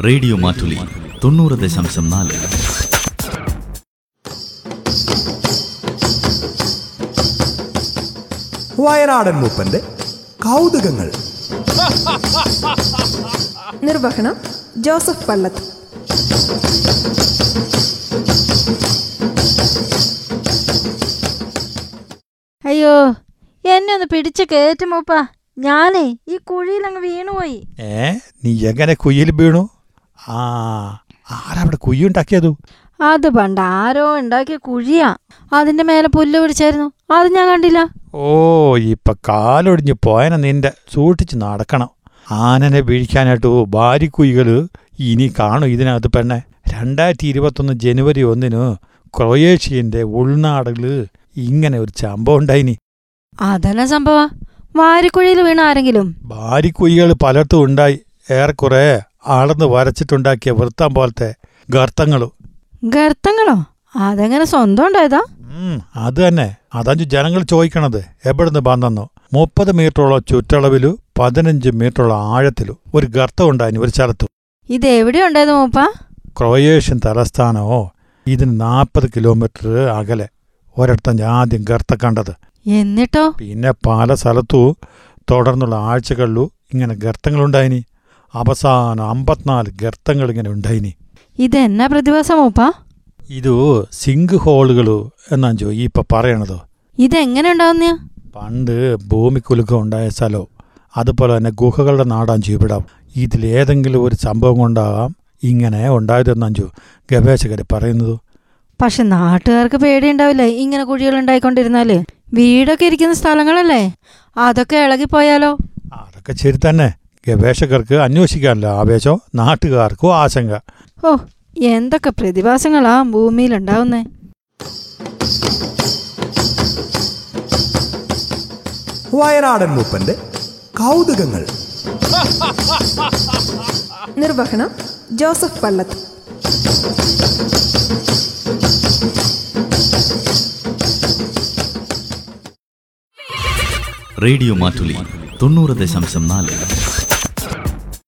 Radio Mattoli തൊണ്ണൂറ് ദശാംശം നാല്. വയനാടൻ മൂപ്പന്റെ കൗതുകങ്ങൾ. നിർവഹണം ജോസഫ് പള്ളത്ത്. അയ്യോ എന്നെ ഒന്ന് പിടിച്ച് കേറ്റുമോപ്പാ ഞാനേ ഈ കുഴിയിലങ്ങ് വീണുപോയി. ഏ നീ എങ്ങനെ കുഴിയിൽ വീണു? ആ ആരവിടെ കുയ്യുണ്ടാക്കിയതു അത് പണ്ട് ആരോ ഉണ്ടാക്കിയ കുഴിയാ. അതിന്റെ മേലെ പുല്ല് പിടിച്ചായിരുന്നു. അത് ഞാൻ കണ്ടില്ല. ഓ ഇപ്പൊ കാലൊടിഞ്ഞു പോയന നിന്റെ സൂക്ഷിച്ച് നടക്കണം. ആനനെ വീഴിക്കാനായിട്ട് ഭാര്യക്കുയ്കൾ ഇനി കാണും ഇതിനകത്ത് പെണ്ണെ. രണ്ടായിരത്തി ഇരുപത്തൊന്ന് ജനുവരി ഒന്നിന് ക്രൊയേഷ്യന്റെ ഉൾനാടുകൾ ഇങ്ങനെ ഒരു സംഭവം ഉണ്ടായിനി. അതല്ല സംഭവ. വാരിക്കുഴിയിൽ വീണ ആരെങ്കിലും? ഭാര്യക്കുയികൾ പലർത്തും ഉണ്ടായി. ഏറെക്കുറെ അളന്ന് വരച്ചിട്ടുണ്ടാക്കിയ വൃത്തം പോലത്തെ ഗർത്തങ്ങളും. ഗർത്തങ്ങളോ? അതെങ്ങനെ സ്വന്തം ഉണ്ടായതാ? അത് തന്നെ. അതഞ്ചു ജനങ്ങൾ ചോദിക്കണത് എവിടുന്ന് വന്നെന്നോ. മുപ്പത് മീറ്ററോളം ചുറ്റളവിലു പതിനഞ്ച് മീറ്ററോളം ആഴത്തിലു ഒരു ഗർത്തം ഉണ്ടായിന് ഒരു സ്ഥലത്തു. ഇത് എവിടെ മൂപ്പ മോപ്പാ? ക്രൊയേഷ്യൻ തലസ്ഥാനമോ? ഇതിന് നാൽപ്പത് കിലോമീറ്റർ അകലെ. ഒരിടത്തും ഞാൻ ആദ്യം ഗർത്തം കണ്ടത്. എന്നിട്ടോ? പിന്നെ പല സ്ഥലത്തു തുടർന്നുള്ള ആഴ്ചകളിലു ഇങ്ങനെ ഗർത്തങ്ങളുണ്ടായിനി അവസാനം അമ്പത്തിനാല് ഗർത്തങ്ങൾ ഇങ്ങനെ ഉണ്ടായിനി. ഇത് പ്രതിഭാസം പ്രതിഭാസമോപ്പാ ഇത് സിങ്ക് ഹോളുകളു എന്നാ ചോ ഈ ഇപ്പൊ പറയണതോ? ഇതെങ്ങനെ ഉണ്ടാവുന്ന? പണ്ട് ഭൂമിക്കുലുക്കം ഉണ്ടായ സ്ഥലവും അതുപോലെ തന്നെ ഗുഹകളുടെ നാടാൻ ഇവിടം. ഇതിലേതെങ്കിലും ഒരു സംഭവം കൊണ്ടാകാം ഇങ്ങനെ ഉണ്ടായതെന്നഞ്ചു ഗവേഷകർ പറയുന്നത്. പക്ഷെ നാട്ടുകാർക്ക് പേടിയുണ്ടാവില്ലേ ഇങ്ങനെ കുഴികൾ ഉണ്ടായിക്കൊണ്ടിരുന്നാൽ? വീടൊക്കെ ഇരിക്കുന്ന സ്ഥലങ്ങളല്ലേ? അതൊക്കെ ഇളകിപ്പോയാലോ? അതൊക്കെ ശരി തന്നെ. ഗവേഷകർക്ക് അന്വേഷിക്കാനല്ല ആവേശോ നാട്ടുകാർക്കോ ആശങ്ക. ഓ എന്തൊക്കെ പ്രതിഭാസങ്ങളാ ഭൂമിയിലുണ്ടാവുന്നേ? വയനാടൻ മൂപ്പന്റെ കൗതുകങ്ങൾ. നിർവഹണം ജോസഫ് പള്ളത്ത്. റേഡിയോ മാറ്റുലി തൊണ്ണൂറ് ദശാംശം നാല്.